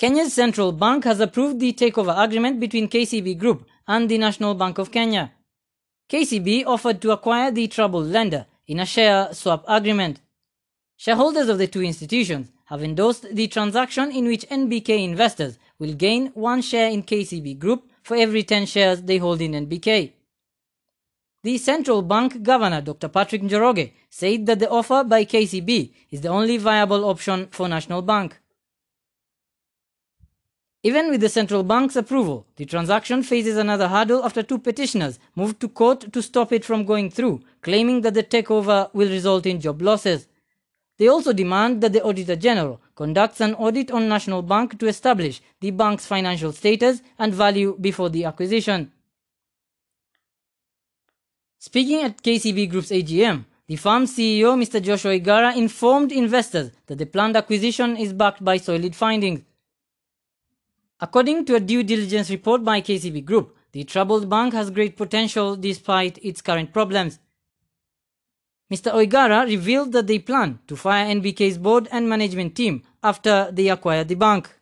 Kenya's central bank has approved the takeover agreement between KCB Group and the National Bank of Kenya. KCB offered to acquire the troubled lender in a share swap agreement. Shareholders of the two institutions have endorsed the transaction in which NBK investors will gain one share in KCB Group for every 10 shares they hold in NBK. The central bank governor, Dr. Patrick Njoroge, said that the offer by KCB is the only viable option for National Bank. Even with the central bank's approval, the transaction faces another hurdle after two petitioners moved to court to stop it from going through, claiming that the takeover will result in job losses. They also demand that the Auditor General conducts an audit on National Bank to establish the bank's financial status and value before the acquisition. Speaking at KCB Group's AGM, the firm's CEO, Mr. Joshua Oigara, informed investors that the planned acquisition is backed by solid findings. According to a due diligence report by KCB Group, the troubled bank has great potential despite its current problems. Mr. Oigara revealed that they plan to fire NBK's board and management team after they acquire the bank.